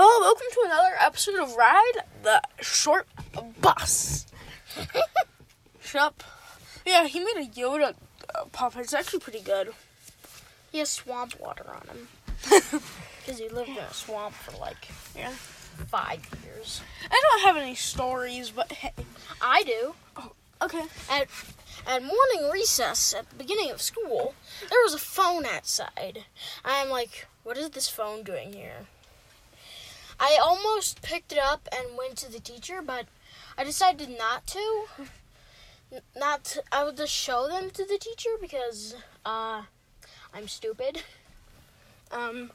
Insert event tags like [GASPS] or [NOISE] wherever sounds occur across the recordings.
Hello, welcome to another episode of Ride the Short Bus. Shut up. Yeah, he made a Yoda uh, puppet. It's actually pretty good. He has swamp water on him. [LAUGHS] Because he lived in a swamp for like Yeah. five years. I don't have any stories, but hey. I do. Oh, Okay. At, at morning recess at the beginning of school, there was a phone outside. I'm like, what is this phone doing here? I almost picked it up and went to the teacher, but I decided not to. [LAUGHS] Not to, I would just show them to the teacher because uh, I'm stupid. Um,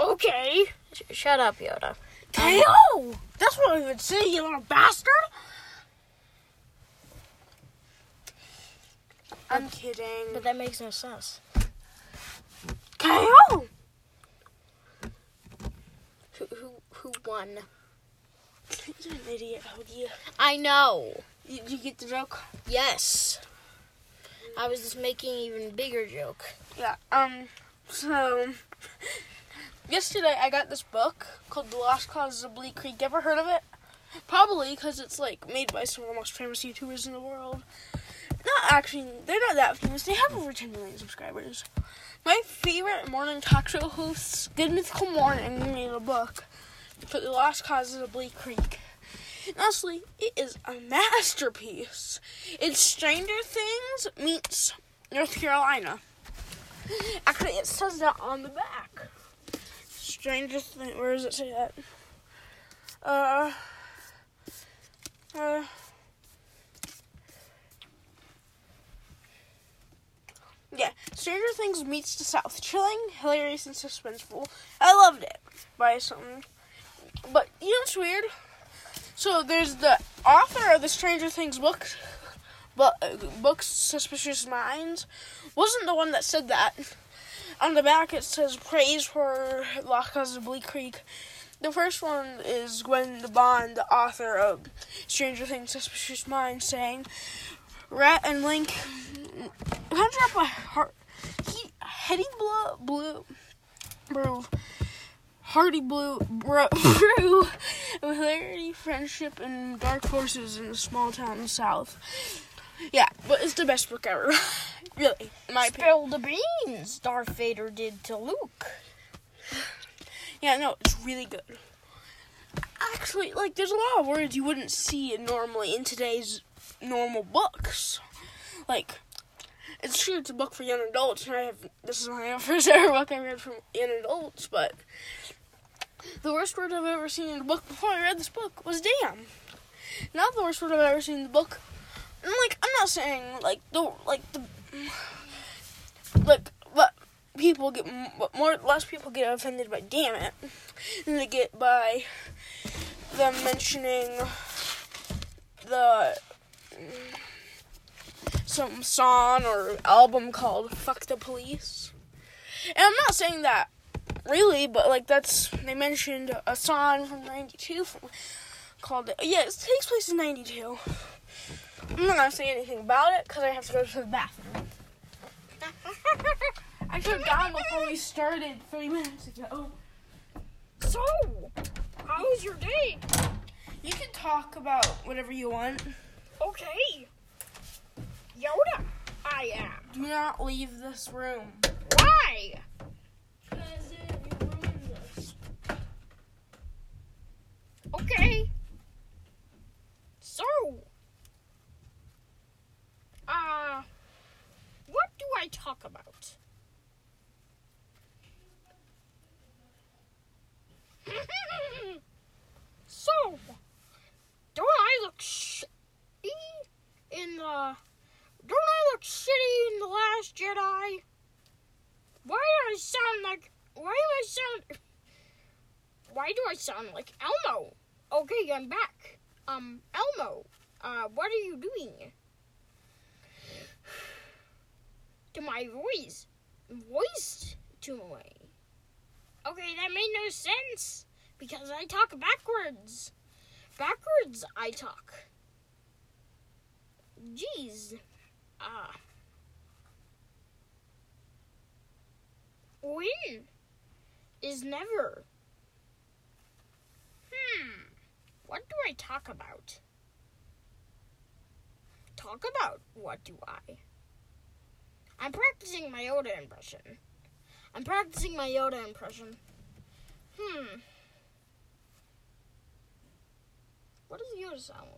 okay. Sh- shut up, Yoda. KO! That's what I would say, you little bastard! I'm kidding. But that makes no sense. KO! Who who won? You're an idiot, Hody. I know. You, you get the joke? Yes. I was just making an even bigger joke. Yeah. Um. So yesterday I got this book called The Lost Causes of Bleak Creek. Ever heard of it? Probably because it's like made by some of the most famous YouTubers in the world. Not actually, they're not that famous. They have over 10 million subscribers. My favorite morning talk show hosts, Good Mythical Morning, made a book for The Lost Causes of a Bleak Creek. And honestly, it is a masterpiece. It's Stranger Things meets North Carolina. Actually, it says that on the back. Stranger Things. Where does it say that? Uh. Uh. Yeah, Stranger Things meets the South. Chilling, hilarious, and suspenseful. I loved it. By something. But, you know what's weird? So, there's the author of the Stranger Things book, but, books, Suspicious Minds, wasn't the one that said that. On the back it says praise for Causes of Bleak Creek. The first one is Gwen Bond, the author of Stranger Things Suspicious Minds, saying Rhett and Link conjure up a heart he heady blue blue brew hearty blue bro, [LAUGHS] brew hilarity, friendship, and dark forces in a small town in the south. Yeah, but it's the best book ever. [LAUGHS] really, my opinion. Spill the beans, Darth Vader did to Luke. Yeah, no, it's really good. Actually, like, there's a lot of words you wouldn't see normally in today's normal books. Like, it's true it's a book for young adults, and I have this is my [LAUGHS] first ever book I read for young adults, but the worst word I've ever seen in a book before I read this book was damn. Not the worst word I've ever seen in the book. And like, I'm not saying like the like the like what people get more less people get offended by damn it than they get by them mentioning the some song or album called "Fuck the Police." And I'm not saying that really, but like that's they mentioned a song from '92 from, called yeah it takes place in '92. I'm not gonna say anything about it because I have to go to the bathroom. [LAUGHS] I should have gone before we started three minutes ago. So, how was your day? You can talk about whatever you want. Okay. Yoda, I am. Do not leave this room. Why? Because you ruined this. Okay. So, uh, what do I talk about? so, don't I look shitty in the? Look shitty in the Last Jedi? Why do I sound like? Why do I sound? Why do I sound like Elmo? Okay, I'm back. Um, Elmo, uh, what are you doing? [SIGHS] To my voice. Voiced to me. Okay, that made no sense. Because I talk backwards. Backwards, I talk. Jeez. Ah. Win is never. Hm what do I talk about? Talk about what do I? I'm practicing my Yoda impression. I'm practicing my Yoda impression. Hmm. What does Yoda sound like?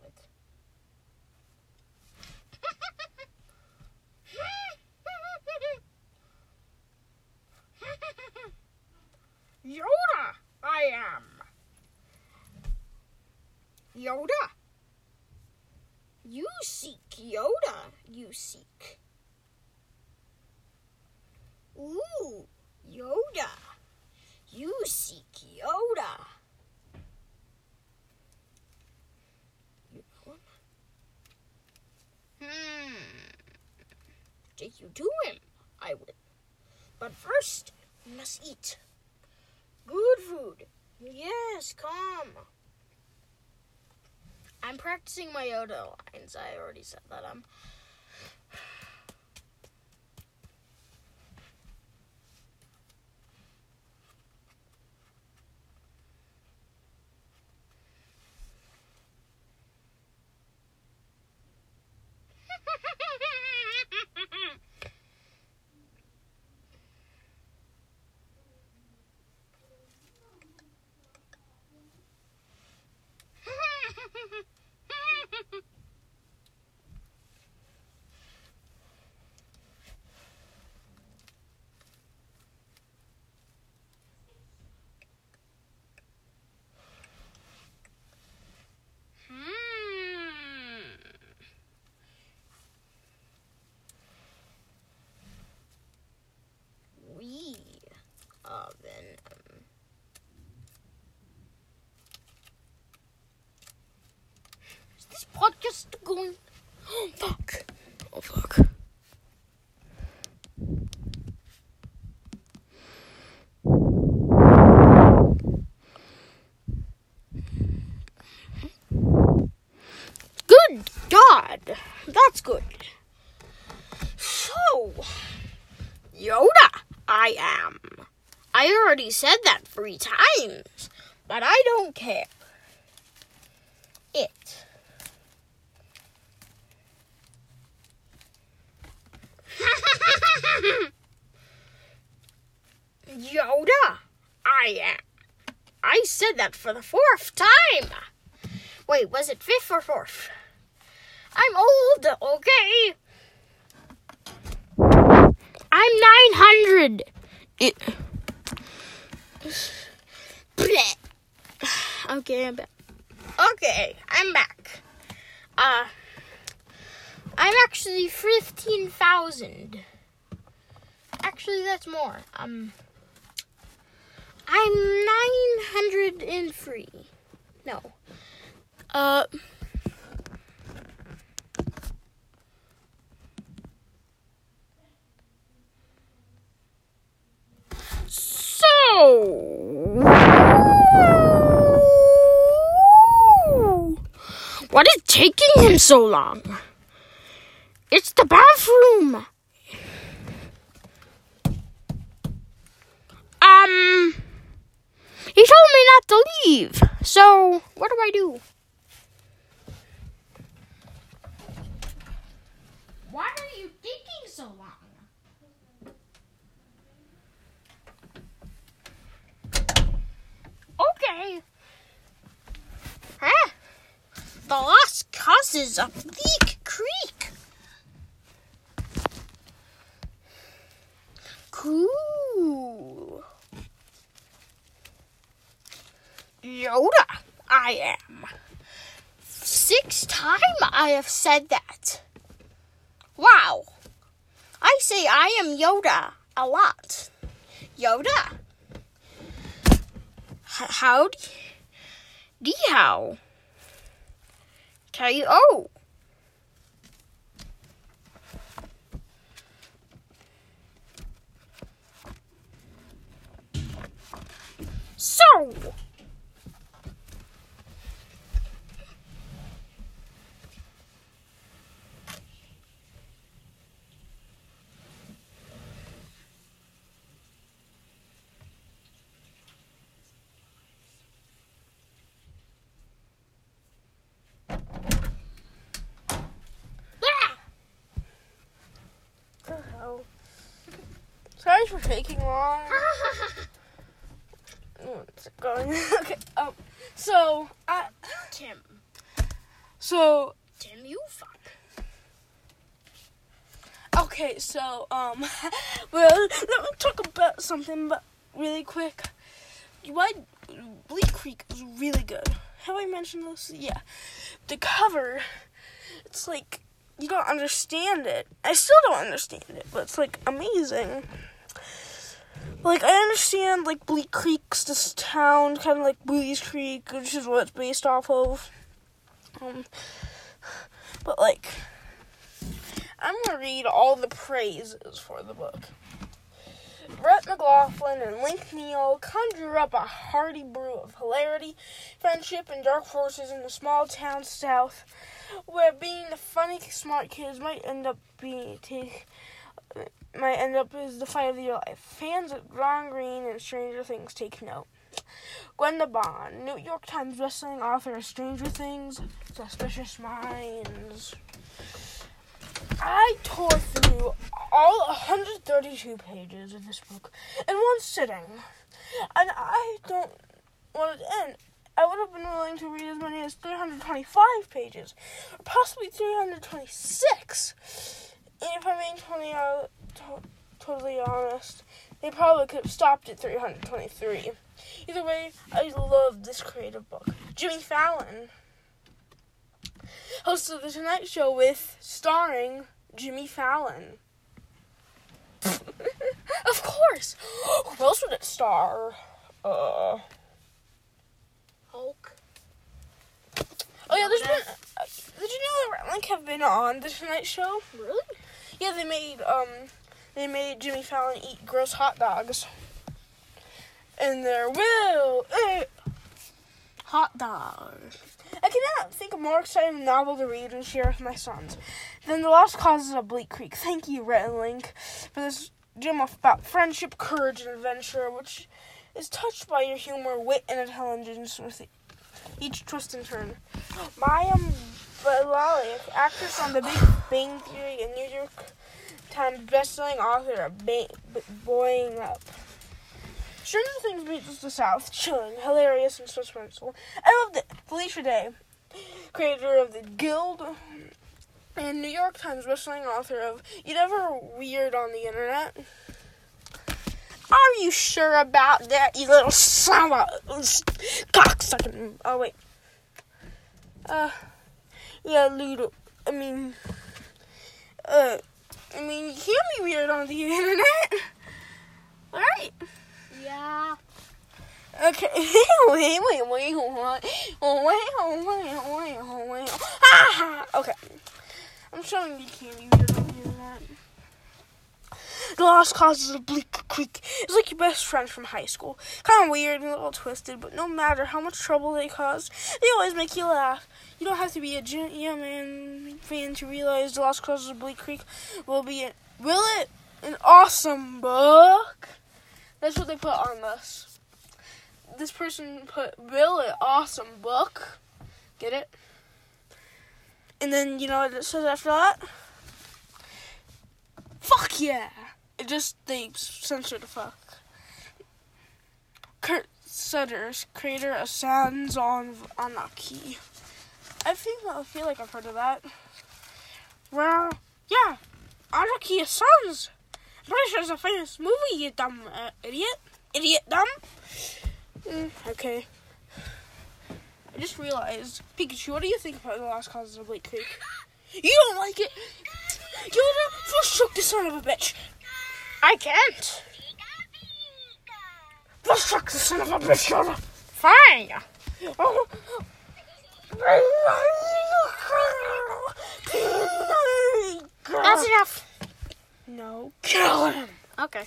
Yoda, I am. Yoda. You seek Yoda, you seek. Ooh, Yoda. You seek Yoda. Hmm. Take you to him, I will. But first, we must eat. Good food. Yes, come. I'm practicing my Yoda lines. I already said that. Um. Hmm. We oven. Um, is this podcast going? Oh fuck! Oh fuck! Good God, that's good. So, Yoda, I am. I already said that three times, but I don't care. It. [LAUGHS] Yoda, I am. I said that for the fourth time. Wait, was it fifth or fourth? I'm old, okay? I'm 900. It. [SIGHS] Okay, I'm back. Okay, I'm back. Uh, I'm actually 15,000. Actually, that's more. Um, I'm 903. No. Uh. So. What is him so long? It's the bathroom. Um. He told me not to leave. So, what do I do? Why are you taking so long? Okay. The lost causes of Leak Creek. Cool. Yoda, I am. Sixth time I have said that. Wow. I say I am Yoda a lot. Yoda. H- howdy. Dee how. K.O. Oh! So. Sorry for taking long. What's it going? okay. Um. So I. Tim. So Tim, you fuck. okay. So um. [LAUGHS] Well, let me talk about something, but really quick. Why Bleak Creek is really good. Have I mentioned this? Yeah. The cover. It's like you don't understand it. I still don't understand it, but it's like amazing. Like I understand like Bleak Creek's this town, kind of like Buies Creek, which is what it's based off of. Um, but like, I'm gonna read all the praises for the book. Rhett McLaughlin and Link Neal conjure up a hearty brew of hilarity, friendship, and dark forces in the small town south, where being the funny, smart kids might end up being take, might end up as the fight of your life. Fans of John Green and Stranger Things take note. Gwenda Bond, New York Times bestselling author of Stranger Things, Suspicious Minds. I tore through all 132 pages of this book in one sitting, and I don't want it to end. I would have been willing to read as many as 325 pages, or possibly 326. And if I'm being totally, to- totally honest, they probably could have stopped at 323. Either way, I love this creative book. Jimmy Fallon, host of the Tonight Show with starring Jimmy Fallon. [LAUGHS] of course. [GASPS] Who else would it star? Uh. Hulk. Oh yeah, there's been. Uh, did you know that Link have been on the Tonight Show? Really? Yeah, they made um, they made Jimmy Fallon eat gross hot dogs. And there will eh, hot dogs. Cannot think of more exciting novel to read and share with my sons than The Lost Causes of Bleak Creek. Thank you, Rhett and Link, for this gem about friendship, courage, and adventure, which is touched by your humor, wit, and intelligence with each twist and turn. Maya um, Balali, actress on The Big Bang Theory and New York Times bestselling author of Boying Up. Stranger Things meets the South, chilling, hilarious, and suspenseful. I loved it. Felicia Day, creator of the Guild and New York Times bestselling author of You Never Weird on the Internet. Are you sure about that, you little son of cocksucking? Oh, wait. Uh, yeah, Ludo. I mean, uh, I mean, you can't be weird on the internet. [LAUGHS] Alright. Yeah. Okay. [LAUGHS] wait, wait, wait, wait, wait, wait, wait, wait. Ah! Okay. I'm showing you be weird on the internet. The Lost Causes of Bleak Creek is like your best friend from high school. Kind of weird and a little twisted, but no matter how much trouble they cause, they always make you laugh. You don't have to be a Man fan to realize The Lost Causes of Bleak Creek will be an, will it an awesome book. That's what they put on this. This person put really awesome book. Get it? And then you know what it says after that? Fuck yeah! It just they censored the fuck. Kurt Sutters, creator of Sons of Anarchy. I think I feel like I've heard of that. Well, yeah, Anarchy of Sons. It's a famous movie. You dumb uh, idiot, idiot dumb. Mm, okay. I just realized, Pikachu. What do you think about the last Causes of Bleak Creek? You don't like it. Yoda, shook the son of a bitch. I can't. Shook the son of a bitch, Yoda. Fine. Oh. That's enough. No, kill him. Okay.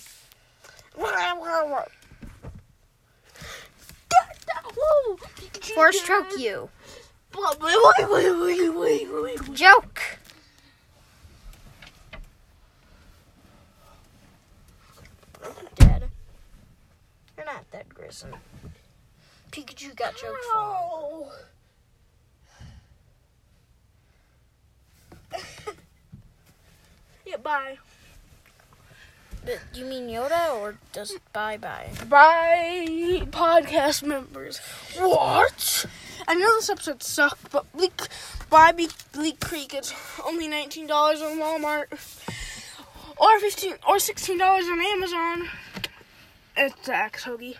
Pikachu, Force you. Joke. Dead. You're not dead, Grayson. Pikachu got from. No. [LAUGHS] yeah, bye. You mean Yoda or just bye bye? Bye, podcast members. What? I know this episode sucked, but Bleak, buy Bleak, Creek. It's only nineteen dollars on Walmart, or fifteen or sixteen dollars on Amazon. It's Axe Hoagie.